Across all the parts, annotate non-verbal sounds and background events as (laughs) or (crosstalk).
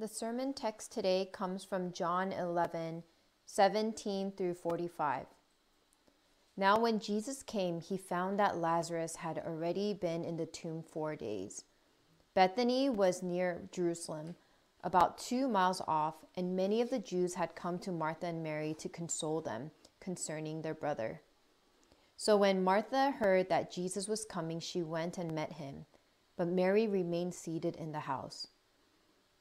The sermon text today comes from John 11, 17 through 45. Now, when Jesus came, he found that Lazarus had already been in the tomb four days. Bethany was near Jerusalem, about two miles off, and many of the Jews had come to Martha and Mary to console them concerning their brother. So when Martha heard that Jesus was coming, she went and met him, but Mary remained seated in the house.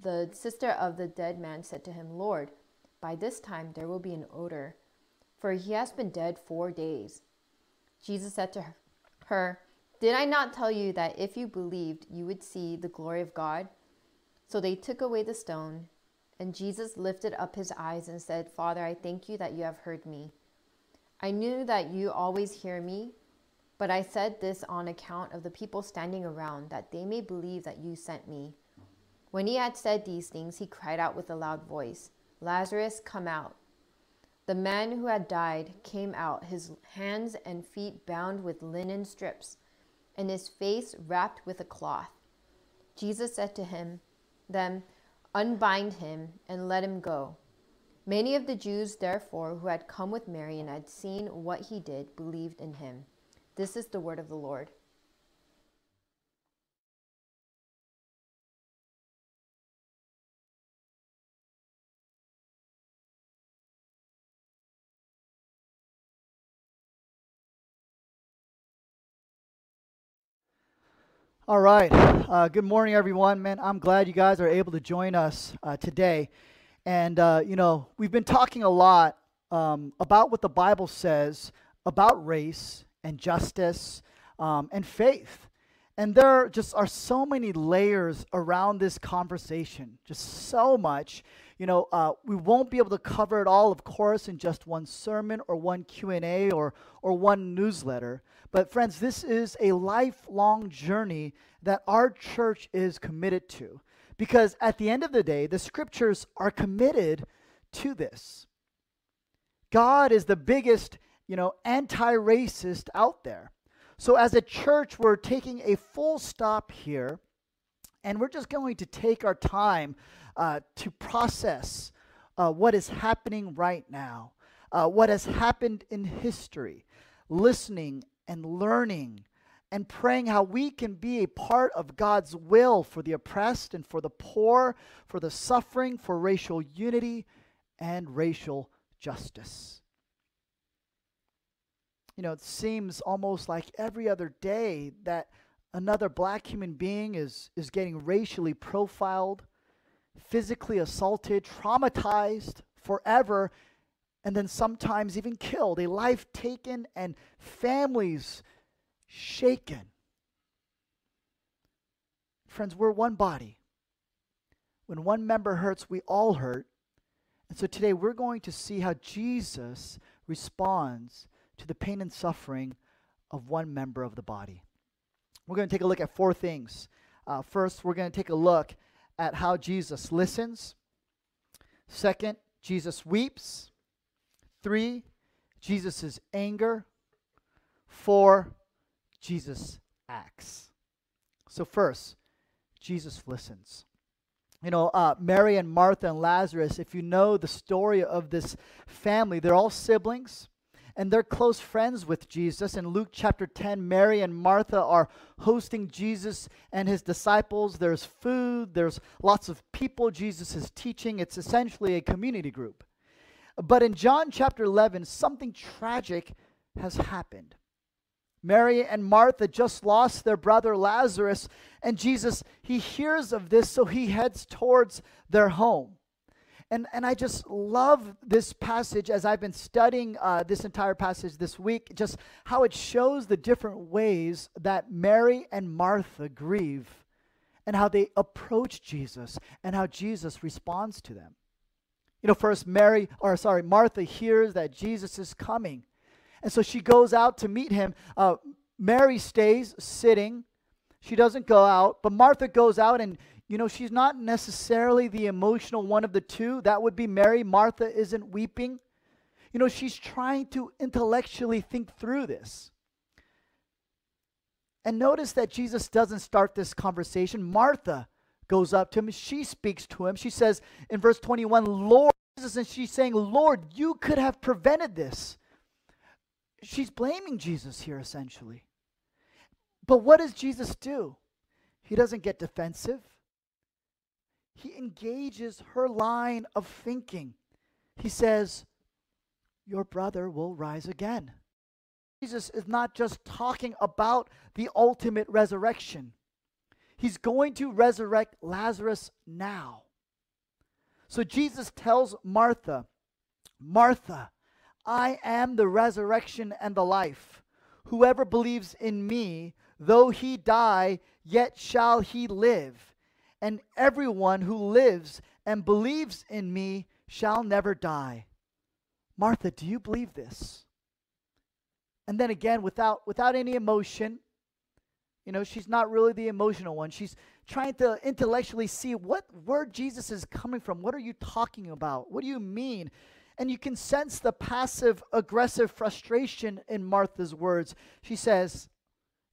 the sister of the dead man said to him, Lord, by this time there will be an odor, for he has been dead four days. Jesus said to her, Did I not tell you that if you believed, you would see the glory of God? So they took away the stone, and Jesus lifted up his eyes and said, Father, I thank you that you have heard me. I knew that you always hear me, but I said this on account of the people standing around, that they may believe that you sent me. When he had said these things, he cried out with a loud voice, Lazarus, come out. The man who had died came out, his hands and feet bound with linen strips, and his face wrapped with a cloth. Jesus said to him, Then unbind him and let him go. Many of the Jews, therefore, who had come with Mary and had seen what he did, believed in him. This is the word of the Lord. All right. Uh, good morning, everyone. Man, I'm glad you guys are able to join us uh, today. And, uh, you know, we've been talking a lot um, about what the Bible says about race and justice um, and faith. And there just are so many layers around this conversation, just so much. You know, uh, we won't be able to cover it all, of course, in just one sermon or one Q&A or, or one newsletter. But friends, this is a lifelong journey that our church is committed to. Because at the end of the day, the scriptures are committed to this. God is the biggest, you know, anti-racist out there. So as a church, we're taking a full stop here, and we're just going to take our time uh, to process uh, what is happening right now, uh, what has happened in history, listening and learning and praying how we can be a part of God's will for the oppressed and for the poor, for the suffering, for racial unity and racial justice. You know, it seems almost like every other day that another black human being is, is getting racially profiled, physically assaulted, traumatized, forever and then sometimes even killed, a life taken and families shaken. Friends, we're one body. When one member hurts, we all hurt. And so today we're going to see how Jesus responds to the pain and suffering of one member of the body. We're going to take a look at four things. Uh, first, we're going to take a look at how Jesus listens. Second, Jesus weeps. Three, Jesus' anger. Four, Jesus acts. So, first, Jesus listens. You know, uh, Mary and Martha and Lazarus, if you know the story of this family, they're all siblings and they're close friends with Jesus. In Luke chapter 10, Mary and Martha are hosting Jesus and his disciples. There's food, there's lots of people Jesus is teaching. It's essentially a community group. But in John chapter 11, something tragic has happened. Mary and Martha just lost their brother Lazarus, and Jesus, he hears of this, so he heads towards their home. And, and I just love this passage as I've been studying uh, this entire passage this week, just how it shows the different ways that Mary and Martha grieve and how they approach Jesus and how Jesus responds to them. You know, first, Mary, or sorry, Martha hears that Jesus is coming. And so she goes out to meet him. Uh, Mary stays sitting. She doesn't go out, but Martha goes out and you know, she's not necessarily the emotional one of the two. That would be Mary. Martha isn't weeping. You know, she's trying to intellectually think through this. And notice that Jesus doesn't start this conversation. Martha goes up to him. She speaks to him. She says in verse 21, Lord, Jesus, and she's saying, Lord, you could have prevented this she's blaming Jesus here essentially. But what does Jesus do? He doesn't get defensive. He engages her line of thinking. He says, Your brother will rise again. Jesus is not just talking about the ultimate resurrection, he's going to resurrect Lazarus now. So Jesus tells Martha, Martha, I am the resurrection and the life. Whoever believes in me, though he die, yet shall he live. And everyone who lives and believes in me shall never die. Martha, do you believe this? And then again, without, without any emotion, you know, she's not really the emotional one. She's trying to intellectually see what where Jesus is coming from. What are you talking about? What do you mean? And you can sense the passive aggressive frustration in Martha's words. She says,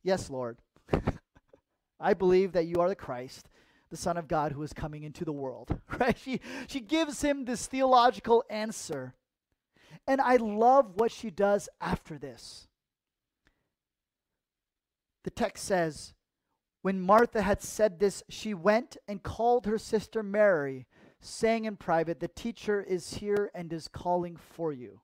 Yes, Lord. (laughs) I believe that you are the Christ, the Son of God who is coming into the world. (laughs) Right? She, she gives him this theological answer. And I love what she does after this. The text says, When Martha had said this, she went and called her sister Mary saying in private, The teacher is here and is calling for you.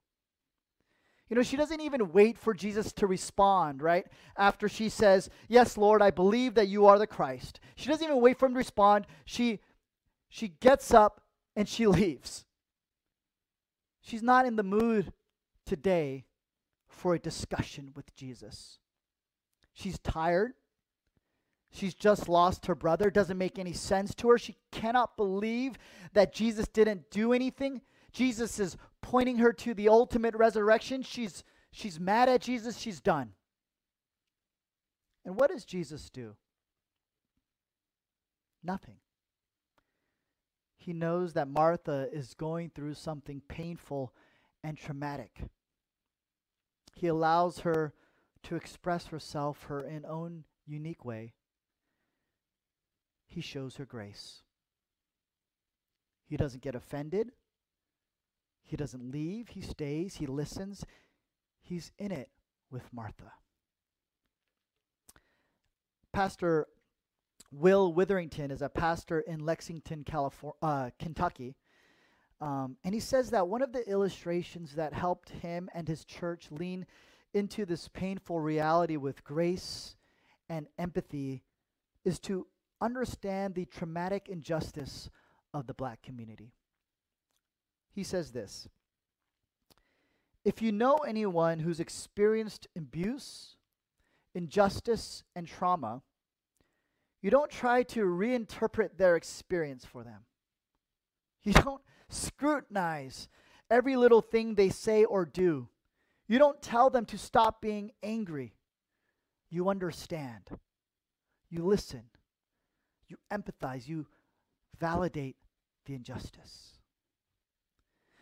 You know, she doesn't even wait for Jesus to respond, right? After she says, Yes, Lord, I believe that you are the Christ. She doesn't even wait for him to respond. She, she gets up and she (laughs) leaves. She's not in the mood today for a discussion with Jesus. She's tired. She's just lost her brother. Doesn't make any sense to her. She cannot believe that Jesus didn't do anything. Jesus is pointing her to the ultimate resurrection. She's she's mad at Jesus. She's done. And what does Jesus do? Nothing. He knows that Martha is going through something painful and traumatic. He allows her to express herself her in own unique way he shows her grace. He doesn't get offended. He doesn't leave. He stays. He listens. He's in it with Martha. Pastor Will Witherington is a pastor in Lexington, California, uh, Kentucky. Um, and he says that one of the illustrations that helped him and his church lean into this painful reality with grace and empathy is to understand the traumatic injustice of the black community. He says this If you know anyone who's experienced abuse, injustice, and trauma, you don't try to reinterpret their experience for them. You don't scrutinize every little thing they say or do. You don't tell them to stop being angry. You understand. You listen. You empathize. You validate the injustice.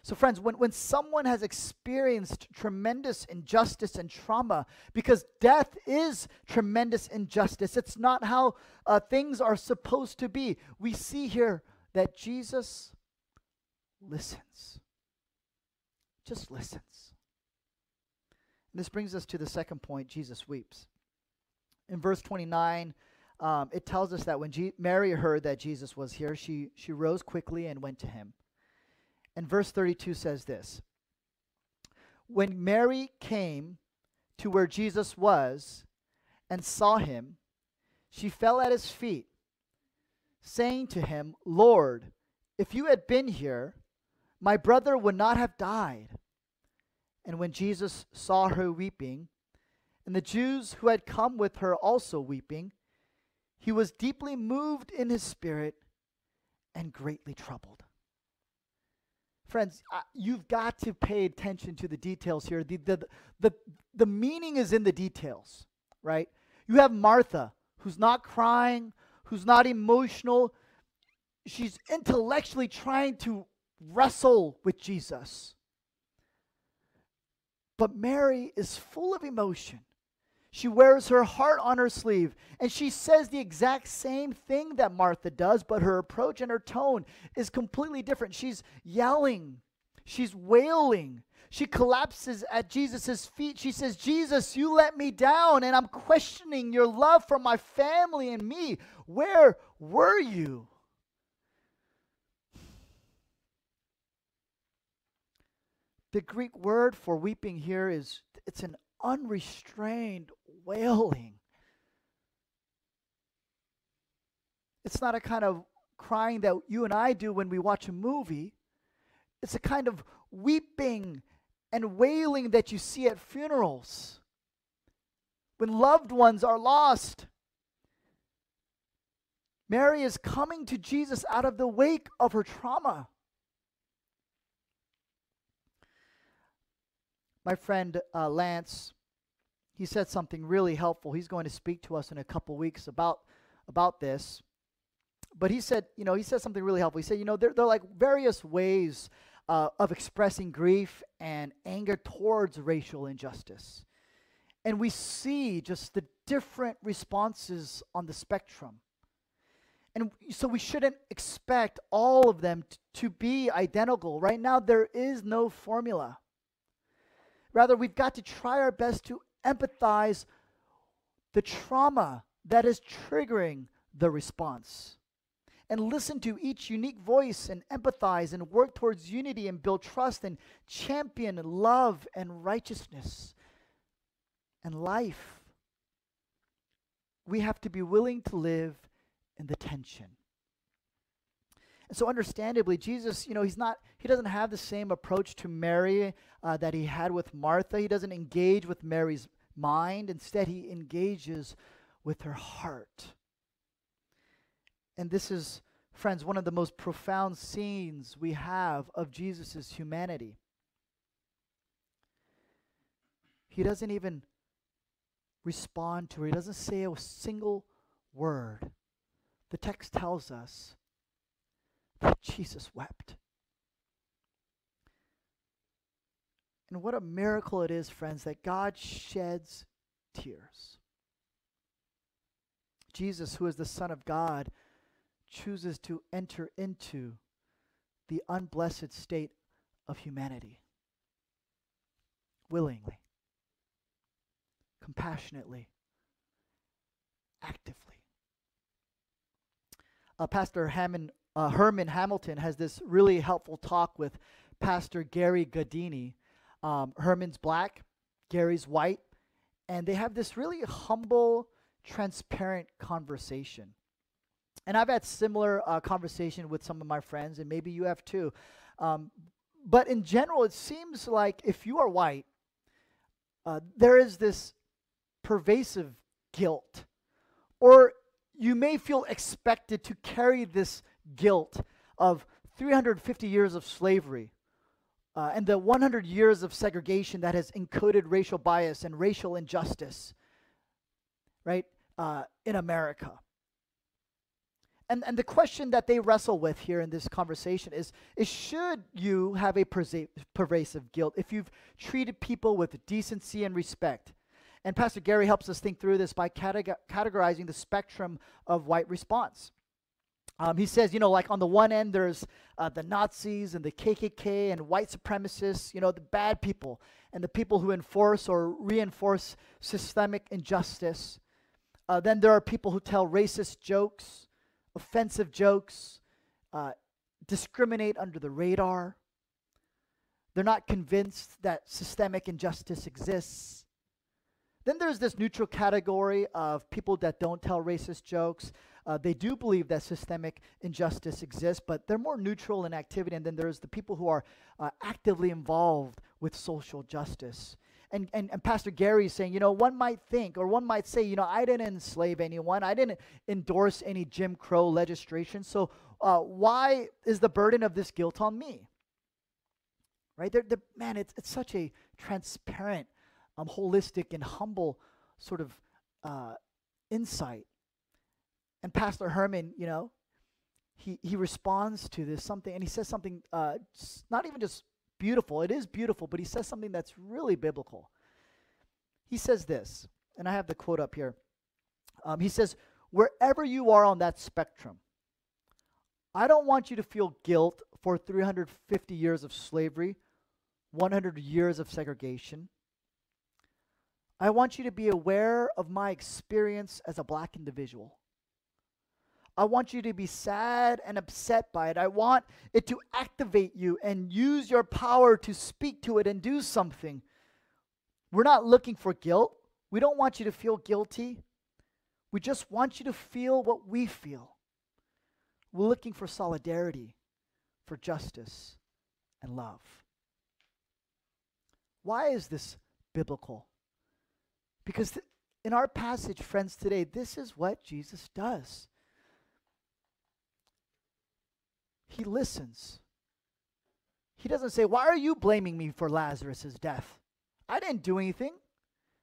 So, friends, when, when someone has experienced tremendous injustice and trauma, because death is tremendous injustice, it's not how uh, things are supposed to be. We see here that Jesus listens. Just listens. And this brings us to the second point Jesus weeps. In verse 29, um, it tells us that when G- Mary heard that Jesus was here, she, she rose quickly and went to him. And verse 32 says this When Mary came to where Jesus was and saw him, she fell at his feet, saying to him, Lord, if you had been here, my brother would not have died. And when Jesus saw her weeping, and the Jews who had come with her also weeping, he was deeply moved in his spirit and greatly troubled. Friends, you've got to pay attention to the details here. The, the, the, the meaning is in the details, right? You have Martha, who's not crying, who's not emotional. She's intellectually trying to wrestle with Jesus. But Mary is full of emotion. She wears her heart on her sleeve, and she says the exact same thing that Martha does, but her approach and her tone is completely different. She's yelling, she's wailing. She collapses at Jesus' feet. She says, Jesus, you let me down, and I'm questioning your love for my family and me. Where were you? The Greek word for weeping here is it's an unrestrained wailing. It's not a kind of crying that you and I do when we watch a movie. It's a kind of weeping and wailing that you see at funerals when loved ones are lost. Mary is coming to Jesus out of the wake of her trauma. My friend uh, Lance he said something really helpful. He's going to speak to us in a couple weeks about about this. But he said, you know, he said something really helpful. He said, you know, there, there are like various ways uh, of expressing grief and anger towards racial injustice. And we see just the different responses on the spectrum. And so we shouldn't expect all of them t- to be identical. Right now, there is no formula. Rather, we've got to try our best to empathize the trauma that is triggering the response. And listen to each unique voice and empathize and work towards unity and build trust and champion love and righteousness and life. We have to be willing to live in the tension. And so, understandably, Jesus, you know, he's not, he doesn't have the same approach to Mary uh, that he had with Martha. He doesn't engage with Mary's mind. Instead, he engages with her heart. And this is, friends, one of the most profound scenes we have of Jesus' humanity. He doesn't even respond to her, he doesn't say a single word. The text tells us that Jesus wept. And what a miracle it is, friends, that God sheds tears. Jesus, who is the Son of God, chooses to enter into the unblessed state of humanity willingly, compassionately, actively. Uh, Pastor Hammond, uh, Herman Hamilton has this really helpful talk with Pastor Gary Gadini um, Herman's black, Gary's white, and they have this really humble, transparent conversation. And I've had similar uh, conversation with some of my friends, and maybe you have too. Um, but in general, it seems like if you are white, uh, there is this pervasive guilt, or you may feel expected to carry this guilt of 350 years of slavery uh, and the 100 years of segregation that has encoded racial bias and racial injustice, right, uh, in America. And, and the question that they wrestle with here in this conversation is, is should you have a pervasive guilt if you've treated people with decency and respect? And Pastor Gary helps us think through this by categorizing the spectrum of white response. Um, he says, you know, like on the one end, there's uh, the Nazis and the KKK and white supremacists, you know, the bad people and the people who enforce or reinforce systemic injustice. Uh, then there are people who tell racist jokes, offensive jokes, uh, discriminate under the radar. They're not convinced that systemic injustice exists. Then there's this neutral category of people that don't tell racist jokes. Uh, they do believe that systemic injustice exists, but they're more neutral in activity. And then there's the people who are uh, actively involved with social justice. And, and, and Pastor Gary is saying, you know, one might think or one might say, you know, I didn't enslave anyone, I didn't endorse any Jim Crow legislation, so uh, why is the burden of this guilt on me? Right? They're, they're, man, it's, it's such a transparent, um, holistic, and humble sort of uh, insight and Pastor Herman, you know, he, he responds to this something, and he says something uh, not even just beautiful, it is beautiful, but he says something that's really biblical. He says this, and I have the quote up here. Um, he says, Wherever you are on that spectrum, I don't want you to feel guilt for 350 years of slavery, 100 years of segregation. I want you to be aware of my experience as a black individual. I want you to be sad and upset by it. I want it to activate you and use your power to speak to it and do something. We're not looking for guilt. We don't want you to feel guilty. We just want you to feel what we feel. We're looking for solidarity, for justice, and love. Why is this biblical? Because th- in our passage, friends, today, this is what Jesus does. He listens. He doesn't say, Why are you blaming me for Lazarus' death? I didn't do anything.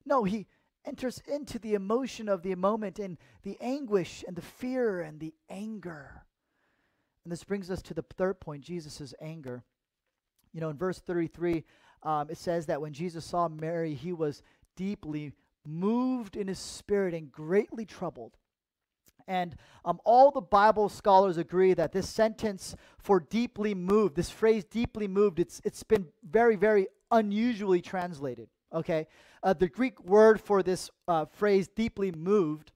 No, he enters into the emotion of the moment and the anguish and the fear and the anger. And this brings us to the third point Jesus' anger. You know, in verse 33, um, it says that when Jesus saw Mary, he was deeply moved in his spirit and greatly troubled. And um, all the Bible scholars agree that this sentence for deeply moved, this phrase deeply moved, it's, it's been very, very unusually translated. Okay? Uh, the Greek word for this uh, phrase, deeply moved,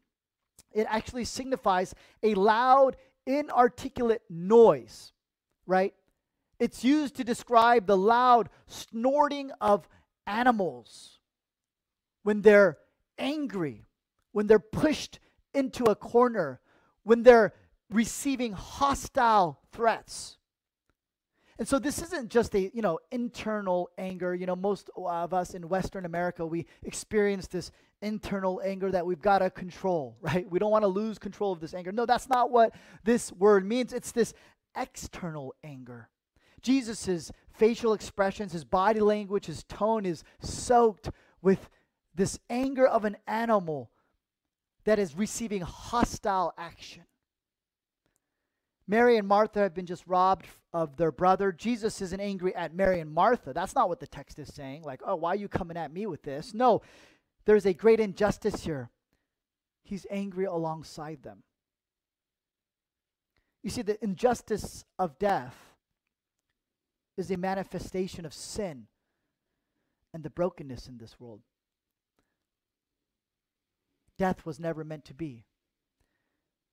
it actually signifies a loud, inarticulate noise, right? It's used to describe the loud snorting of animals when they're angry, when they're pushed into a corner when they're receiving hostile threats. And so this isn't just a, you know, internal anger. You know, most of us in Western America, we experience this internal anger that we've got to control, (laughs) right? We don't want to lose control of this anger. No, that's not what this word means. It's this external anger. Jesus's facial expressions, his body language, his tone is soaked with this anger of an animal that is receiving hostile action. Mary and Martha have been just robbed of their brother. Jesus isn't angry at Mary and Martha. That's not what the text is saying. Like, oh, why are you coming at me with this? No, there's a great injustice here. He's angry alongside them. You see, the injustice of death is a manifestation of sin and the brokenness in this world death was never meant to be.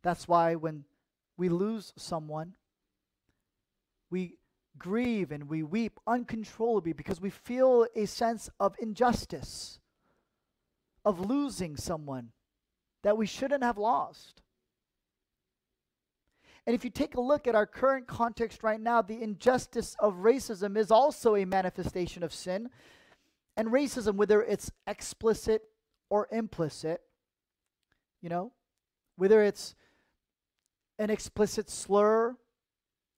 That's why when we lose someone, we grieve and we weep uncontrollably because we feel a sense of injustice, of losing someone that we shouldn't have lost. And if you take a look at our current context right now, the injustice of racism is also a manifestation of sin. And racism, whether it's explicit or implicit, you know, whether it's an explicit slur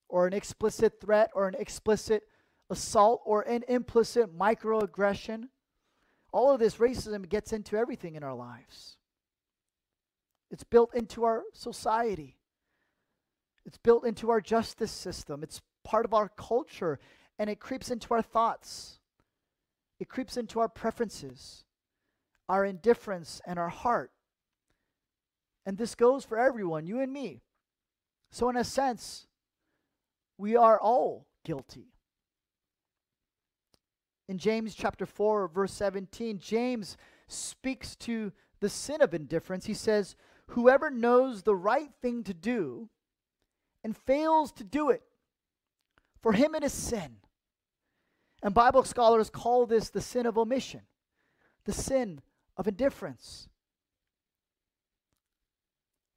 or an explicit threat or an explicit assault or an implicit microaggression, all of this racism gets into everything in our lives. It's built into our society. It's built into our justice system. It's part of our culture and it creeps into our thoughts. It creeps into our preferences, our indifference, and our heart. And this goes for everyone, you and me. So, in a sense, we are all guilty. In James chapter 4, verse 17, James speaks to the sin of indifference. He says, Whoever knows the right thing to do and fails to do it, for him it is sin. And Bible scholars call this the sin of omission, the sin of indifference.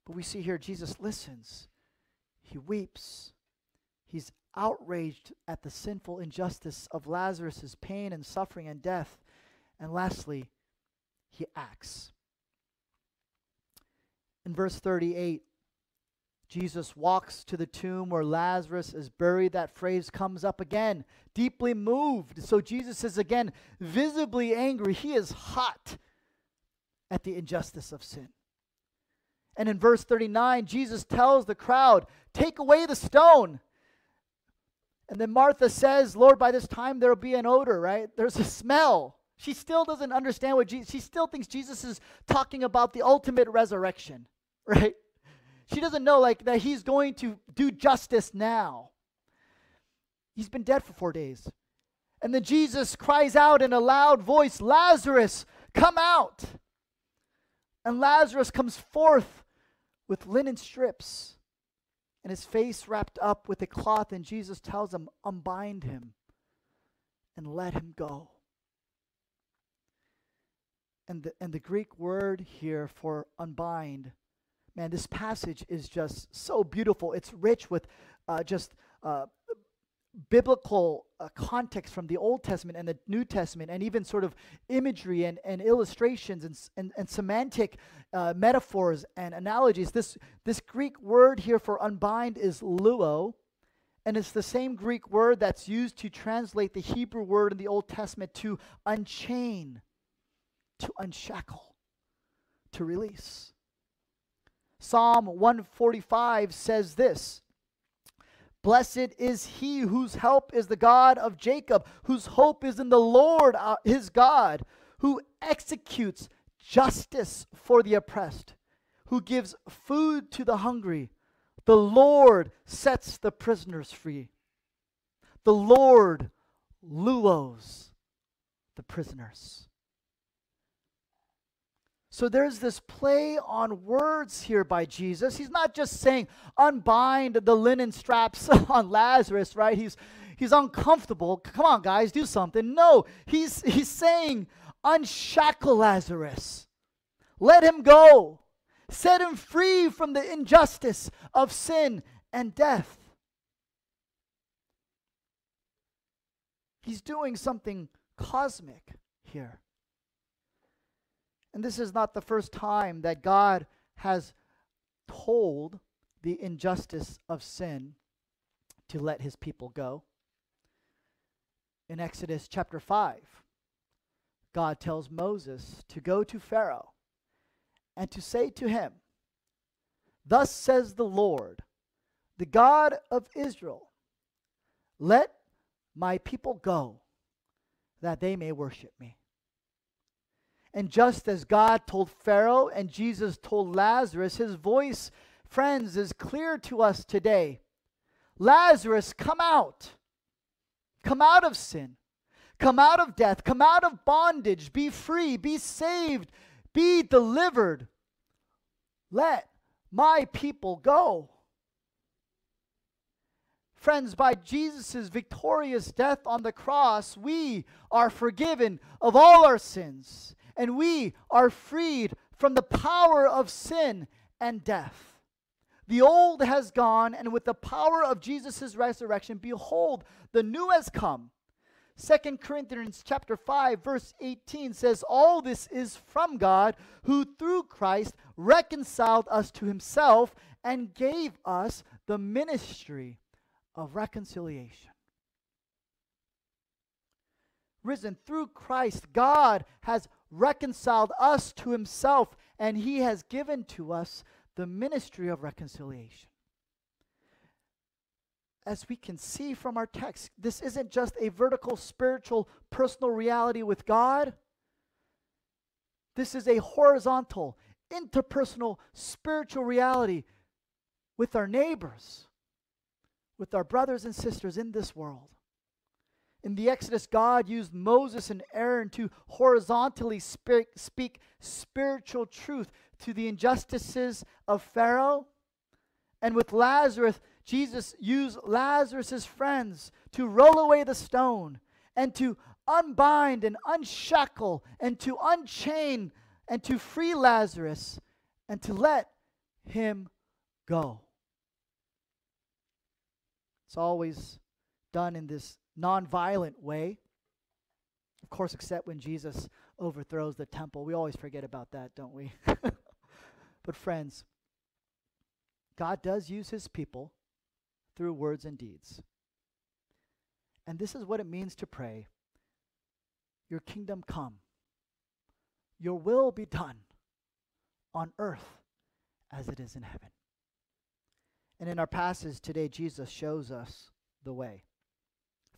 But we see here Jesus listens, he weeps, he's outraged at the sinful injustice of Lazarus' pain and suffering and death. And lastly, he acts. In verse 38, Jesus walks to the tomb where Lazarus is buried. That phrase comes up again, deeply moved. So Jesus is again visibly angry. He is hot at the injustice of sin. And in verse 39, Jesus tells the crowd, Take away the stone. And then Martha says, Lord, by this time there will be an odor, right? There's a smell. She still doesn't understand what Jesus, she still thinks Jesus is talking about the ultimate resurrection, (laughs) right? She doesn't know like that he's going to do justice now. He's been dead for 4 days. And then Jesus cries out in a loud voice, Lazarus, come out. And Lazarus comes forth with linen strips and his face wrapped up with a cloth, and Jesus tells him, Unbind him and let him go. And the, and the Greek word here for unbind, man, this passage is just so beautiful. It's rich with uh, just uh, biblical uh, context from the Old Testament and the New Testament, and even sort of imagery and, and illustrations and, and, and semantic uh, metaphors and analogies. This, this Greek word here for unbind is luo, and it's the same Greek word that's used to translate the Hebrew word in the Old Testament to unchain, to unshackle, to release. Psalm 145 says this Blessed is he whose help is the God of Jacob, whose hope is in the Lord uh, his God, who executes justice for the oppressed, who gives food to the hungry. The Lord sets the prisoners free. The Lord luos the prisoners. So there's this play on words here by Jesus. He's not just saying unbind the linen straps (laughs) on Lazarus, right? He's he's uncomfortable. Come on, guys, do something. No, he's he's saying unshackle Lazarus. Let him go. Set him free from the injustice of sin and death. He's doing something cosmic here. And this is not the first time that God has told the injustice of sin to let his people go. In Exodus chapter 5, God tells Moses to go to Pharaoh and to say to him, Thus says the Lord, the God of Israel, let my people go, that they may worship me. And just as God told Pharaoh and Jesus told Lazarus, his voice, friends, is clear to us today. Lazarus, come out. Come out of sin. Come out of death. Come out of bondage. Be free. Be saved. Be delivered. Let my people go. Friends, by Jesus' victorious death on the cross, we are forgiven of all our sins and we are freed from the power of sin and death. The old has gone, and with the power of Jesus' resurrection, behold, the new has come. Second Corinthians chapter 5 verse 18 says all this is from God who through Christ reconciled us to himself and gave us the ministry of reconciliation. Risen through Christ God has reconciled us to himself and he has given to us the ministry of reconciliation. As we can see from our text, this isn't just a vertical, spiritual, personal reality with God. This is a horizontal, interpersonal, spiritual reality with our neighbors, with our brothers and sisters in this world. In the Exodus, God used Moses and Aaron to horizontally speak, speak spiritual truth to the injustices of Pharaoh. And with Lazarus, Jesus used Lazarus' friends to roll away the stone and to unbind and unshackle and to unchain and to free Lazarus and to let him go. It's always done in this nonviolent way. Of course, except when Jesus overthrows the temple. We always forget about that, don't we? (laughs) but, friends, God does use his people through words and deeds. And this is what it means to pray Your kingdom come, your will be done on earth as it is in heaven. And in our passage today, Jesus shows us the way.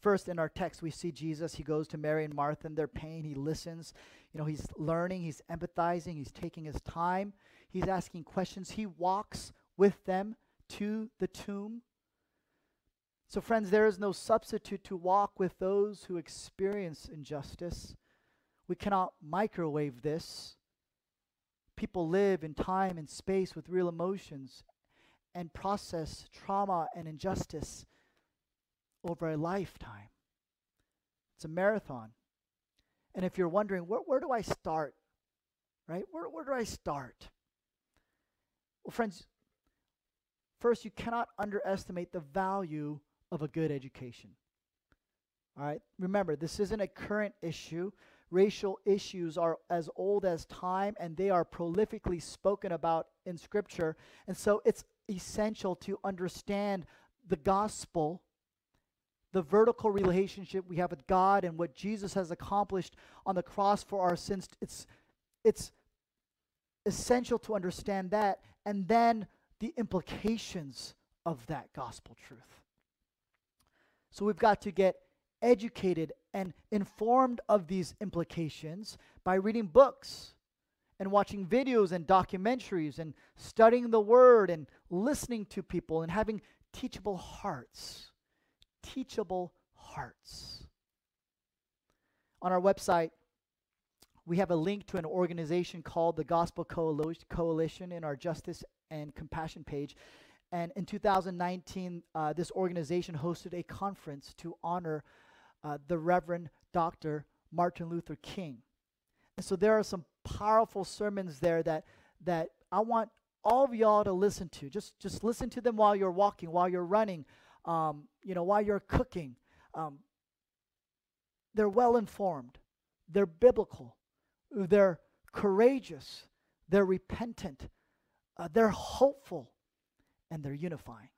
First, in our text, we see Jesus. He goes to Mary and Martha in their pain. He listens. You know, he's learning, he's empathizing, he's taking his time, he's asking questions. He walks with them to the tomb. So, friends, there is no substitute to walk with those who experience injustice. We cannot microwave this. People live in time and space with real emotions and process trauma and injustice over a lifetime. It's a marathon. And if you're wondering, where, where do I start? Right? Where, where do I start? Well, friends, first, you cannot underestimate the value of a good education. All right? Remember, this isn't a current issue. Racial issues are as old as time and they are prolifically spoken about in Scripture. And so it's essential to understand the gospel the vertical relationship we have with God and what Jesus has accomplished on the cross for our sins. It's, it's essential to understand that and then the implications of that gospel truth. So we've got to get educated and informed of these implications by reading books and watching videos and documentaries and studying the word and listening to people and having teachable hearts teachable hearts. On our website, we have a link to an organization called the Gospel Coalition in our Justice and Compassion page. And in 2019, uh, this organization hosted a conference to honor uh, the Reverend Dr. Martin Luther King. And so there are some powerful sermons there that, that I want all of y'all to listen to. Just, just listen to them while you're walking, while you're running, um, you know, while you're cooking. Um, they're well informed, they're biblical, they're courageous, they're repentant, uh, they're hopeful, and they're unifying.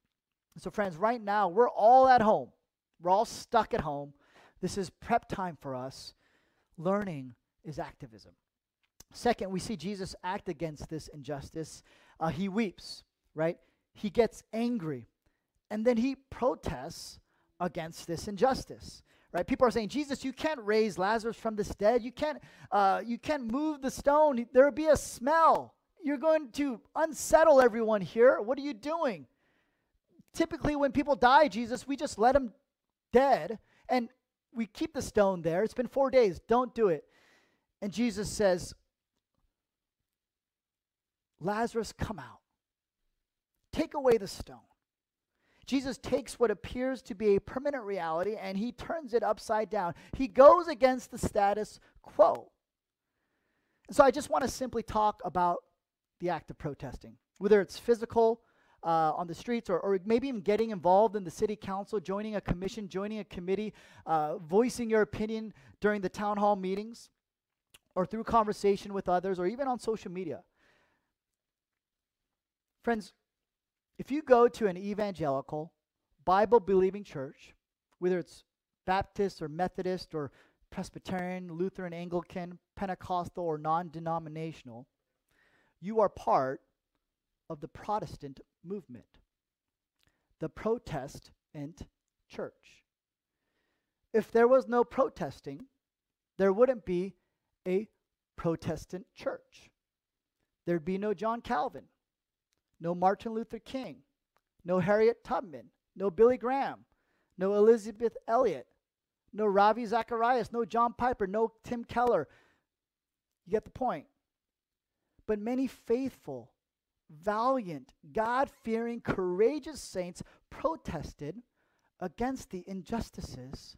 So, friends, right now we're all at home. We're all stuck at home. This is prep time for us. Learning is activism. Second, we see Jesus act against this injustice. Uh, he weeps, right? He gets angry and then he protests against this injustice right? People are saying jesus you can't raise lazarus from this dead. You can't uh, you can't move the stone. There will be a smell. You're going to unsettle everyone here. What are you doing? Typically when people die jesus we just let them dead and we keep the stone there. It's been four days. Don't do it. And jesus says lazarus come out. Take away the stone Jesus takes what appears to be a permanent reality and he turns it upside down. He goes against the status quo. And so I just want to simply talk about the act of protesting, whether it's physical, uh, on the streets, or, or maybe even getting involved in the city council, joining a commission, joining a committee, uh, voicing your opinion during the town hall meetings, or through conversation with others, or even on social media. Friends, if you go to an evangelical, Bible believing church, whether it's Baptist or Methodist or Presbyterian, Lutheran, Anglican, Pentecostal, or non denominational, you are part of the Protestant movement, the Protestant church. If there was no protesting, there wouldn't be a Protestant church. There'd be no John Calvin, no Martin Luther King, no Harriet Tubman, no Billy Graham, no Elisabeth Elliot, no Ravi Zacharias, no John Piper, no Tim Keller. You get the point. But many faithful, valiant, God fearing, courageous saints protested against the injustices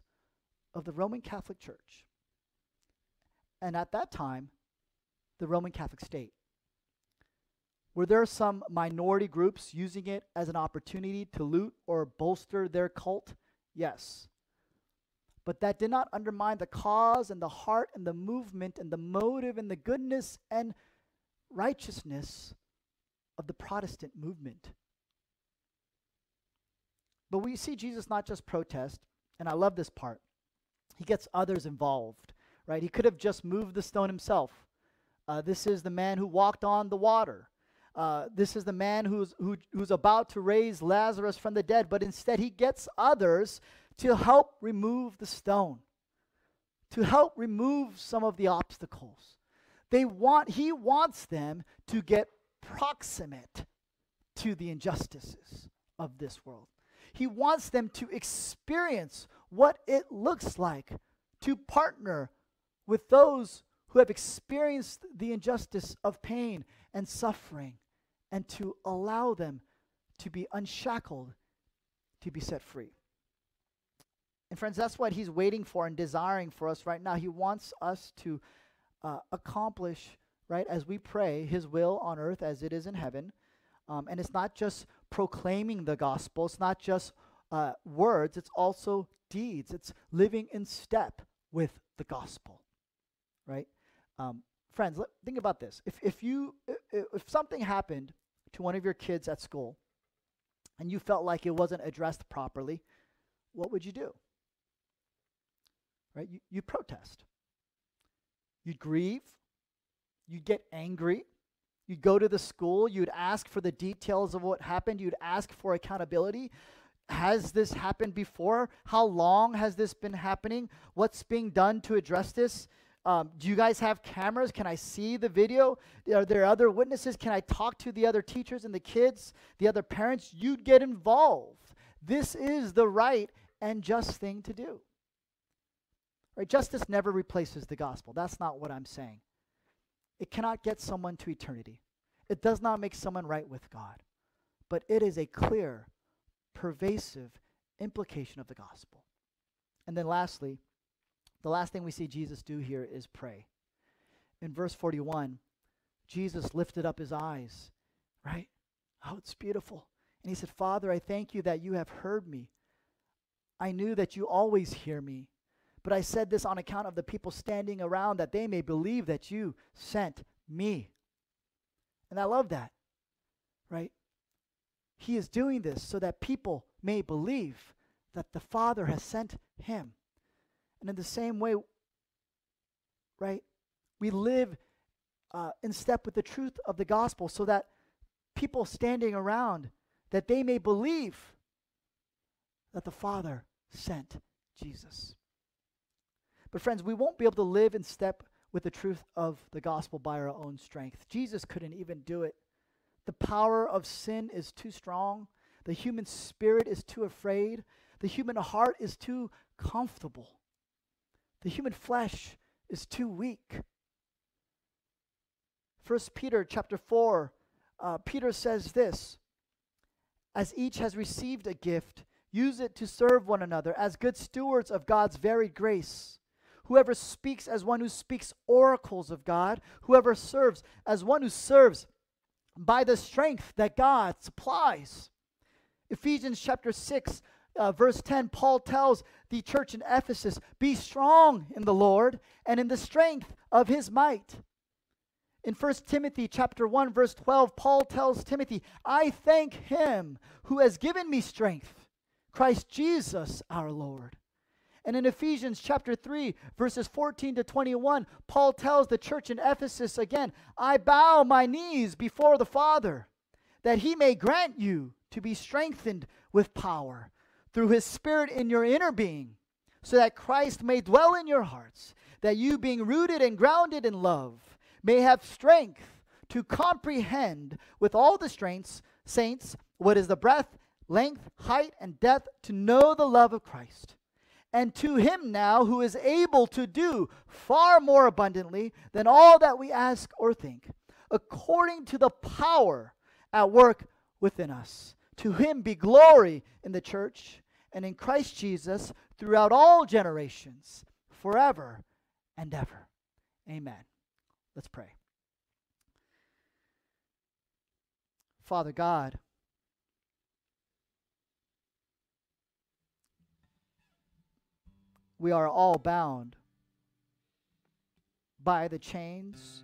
of the Roman Catholic Church. And at that time, the Roman Catholic state. Were there some minority groups using it as an opportunity to loot or bolster their cult? Yes. But that did not undermine the cause and the heart and the movement and the motive and the goodness and righteousness of the Protestant movement. But we see Jesus not just protest, and I love this part. He gets others involved, right? He could have just moved the stone himself. Uh, this is the man who walked on the water. Uh, this is the man who's, who, who's about to raise Lazarus from the dead, but instead he gets others to help remove the stone, to help remove some of the obstacles. They want, he wants them to get proximate to the injustices of this world. He wants them to experience what it looks like to partner with those who have experienced the injustice of pain and suffering and to allow them to be unshackled, to be set free. And, friends, that's what he's waiting for and desiring for us right now. He wants us to uh, accomplish, right, as we pray, his will on earth as it is in heaven. Um, and it's not just proclaiming the gospel, it's not just uh, words, it's also deeds. It's living in step with the gospel, right? Um, friends, let, think about this. If, if, you, if, something happened to one of your kids at school and you felt like it wasn't addressed properly, what would you do? Right? You, you protest. You'd grieve. You'd get angry. You'd go to the school. You'd ask for the details of what happened. You'd ask for accountability. Has this happened before? How long has this been happening? What's being done to address this? Um, do you guys have cameras? Can I see the video? Are there other witnesses? Can I talk to the other teachers and the kids, the other parents? You'd get involved. This is the right and just thing to do. Right? Justice never replaces the gospel. That's not what I'm saying. It cannot get someone to eternity. It does not make someone right with God. But it is a clear, pervasive implication of the gospel. And then lastly, the last thing we see Jesus do here is pray. In verse 41, Jesus lifted up his eyes, right? Oh, it's beautiful. And he said, Father, I thank you that you have heard me. I knew that you always hear me. But I said this on account of the people standing around, that they may believe that you sent me. And I love that, right? He is doing this so that people may believe that the Father has sent him. And in the same way, right, we live uh, in step with the truth of the gospel so that people standing around that they may believe that the Father sent Jesus. But friends, we won't be able to live in step with the truth of the gospel by our own strength. Jesus couldn't even do it. The power of sin is too strong. The human spirit is too afraid. The human heart is too comfortable. The human flesh is too weak. First Peter chapter 4, uh, Peter says this As each has received a gift, use it to serve one another as good stewards of God's varied grace. Whoever speaks as one who speaks oracles of God, whoever serves as one who serves by the strength that God supplies. Ephesians chapter 6, uh, verse 10, Paul tells the church in Ephesus, Be strong in the Lord and in the strength of his might. In 1 Timothy chapter 1 verse 12 Paul tells Timothy, "I thank him who has given me strength, Christ Jesus our Lord." And in Ephesians chapter 3 verses 14 to 21, Paul tells the church in Ephesus again, "I bow my knees before the Father, that he may grant you to be strengthened with power through his spirit in your inner being, so that Christ may dwell in your hearts, that you being rooted and grounded in love, may have strength to comprehend with all the strengths, saints, what is the breadth, length, height, and depth, to know the love of Christ. And to him now who is able to do far more abundantly than all that we ask or think, according to the power at work within us. To him be glory in the church and in Christ Jesus throughout all generations, forever and ever. Amen. Let's pray. Father God, we are all bound by the chains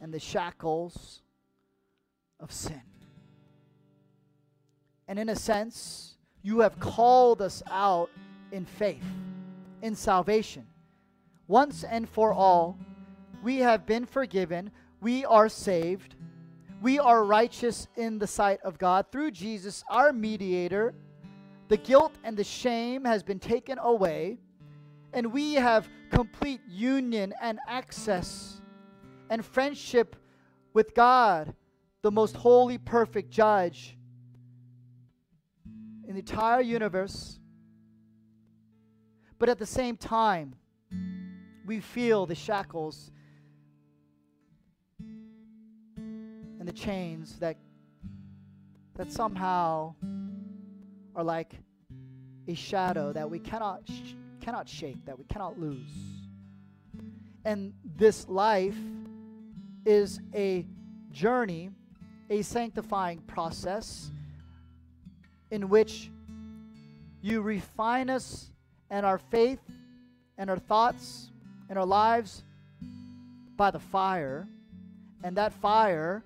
and the shackles of sin. And in a sense, you have called us out in faith, in salvation, once and for all we have been forgiven. We are saved. We are righteous in the sight of God through Jesus, our mediator. The guilt and the shame has been taken away, and we have complete union and access and friendship with God, the most holy, perfect judge in the entire universe. But at the same time, we feel the shackles and the chains that that somehow are like a shadow that we cannot sh- cannot shake, that we cannot lose. And this life is a journey, a sanctifying process in which you refine us and our faith and our thoughts and our lives by the fire. And that fire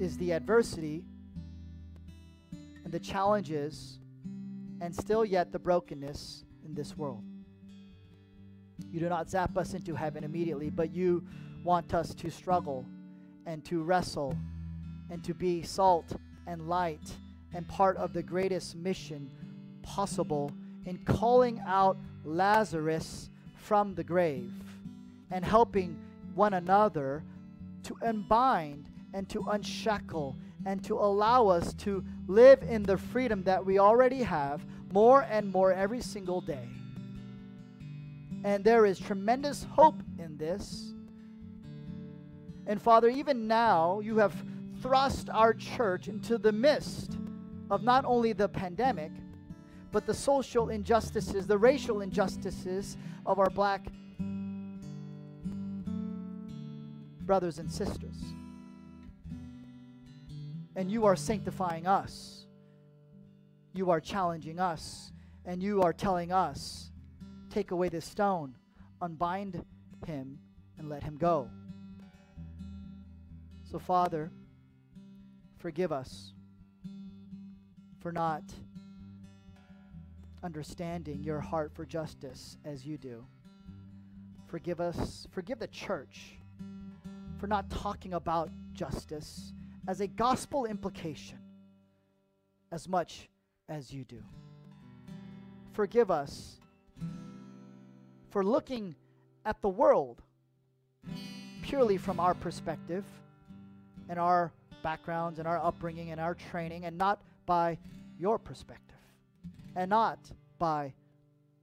is the adversity and the challenges and still yet the brokenness in this world. You do not zap us into heaven immediately, but you want us to struggle and to wrestle and to be salt and light and part of the greatest mission possible in calling out Lazarus from the grave and helping one another to unbind and to unshackle and to allow us to live in the freedom that we already have more and more every single day. And there is tremendous hope in this. And Father, even now, you have thrust our church into the midst of not only the pandemic, but the social injustices, the racial injustices of our black brothers and sisters and you are sanctifying us. You are challenging us, and you are telling us, take away this stone, unbind him, and let him go. So, Father, forgive us for not understanding your heart for justice as you do. Forgive us, forgive the church for not talking about justice as a gospel implication as much as you do. Forgive us for looking at the world purely from our perspective and our backgrounds and our upbringing and our training and not by your perspective and not by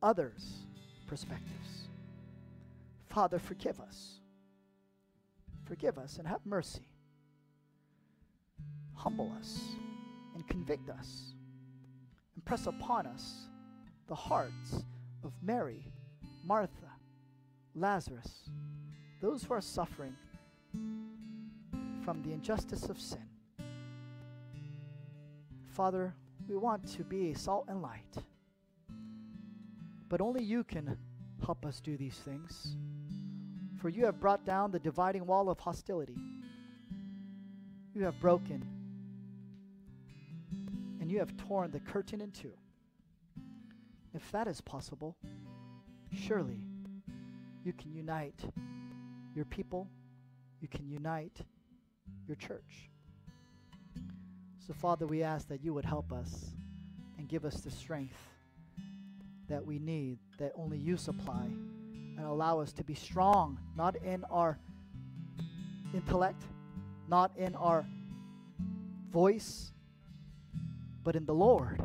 others' perspectives. Father, forgive us. Forgive us and have mercy humble us and convict us and press upon us the hearts of Mary, Martha, Lazarus, those who are suffering from the injustice of sin. Father, we want to be salt and light. But only you can help us do these things. For you have brought down the dividing wall of hostility. You have broken and you have torn the curtain in two. If that is possible, surely you can unite your people, you can unite your church. So, Father, we ask that you would help us and give us the strength that we need, that only you supply, and allow us to be strong, not in our intellect, not in our voice, but in the Lord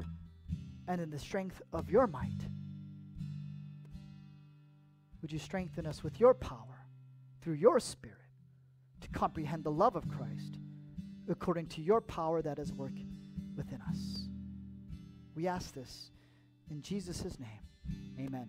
and in the strength of your might. Would you strengthen us with your power through your Spirit comprehend the love of Christ according to your power that is working within us? We ask this in Jesus' name. Amen.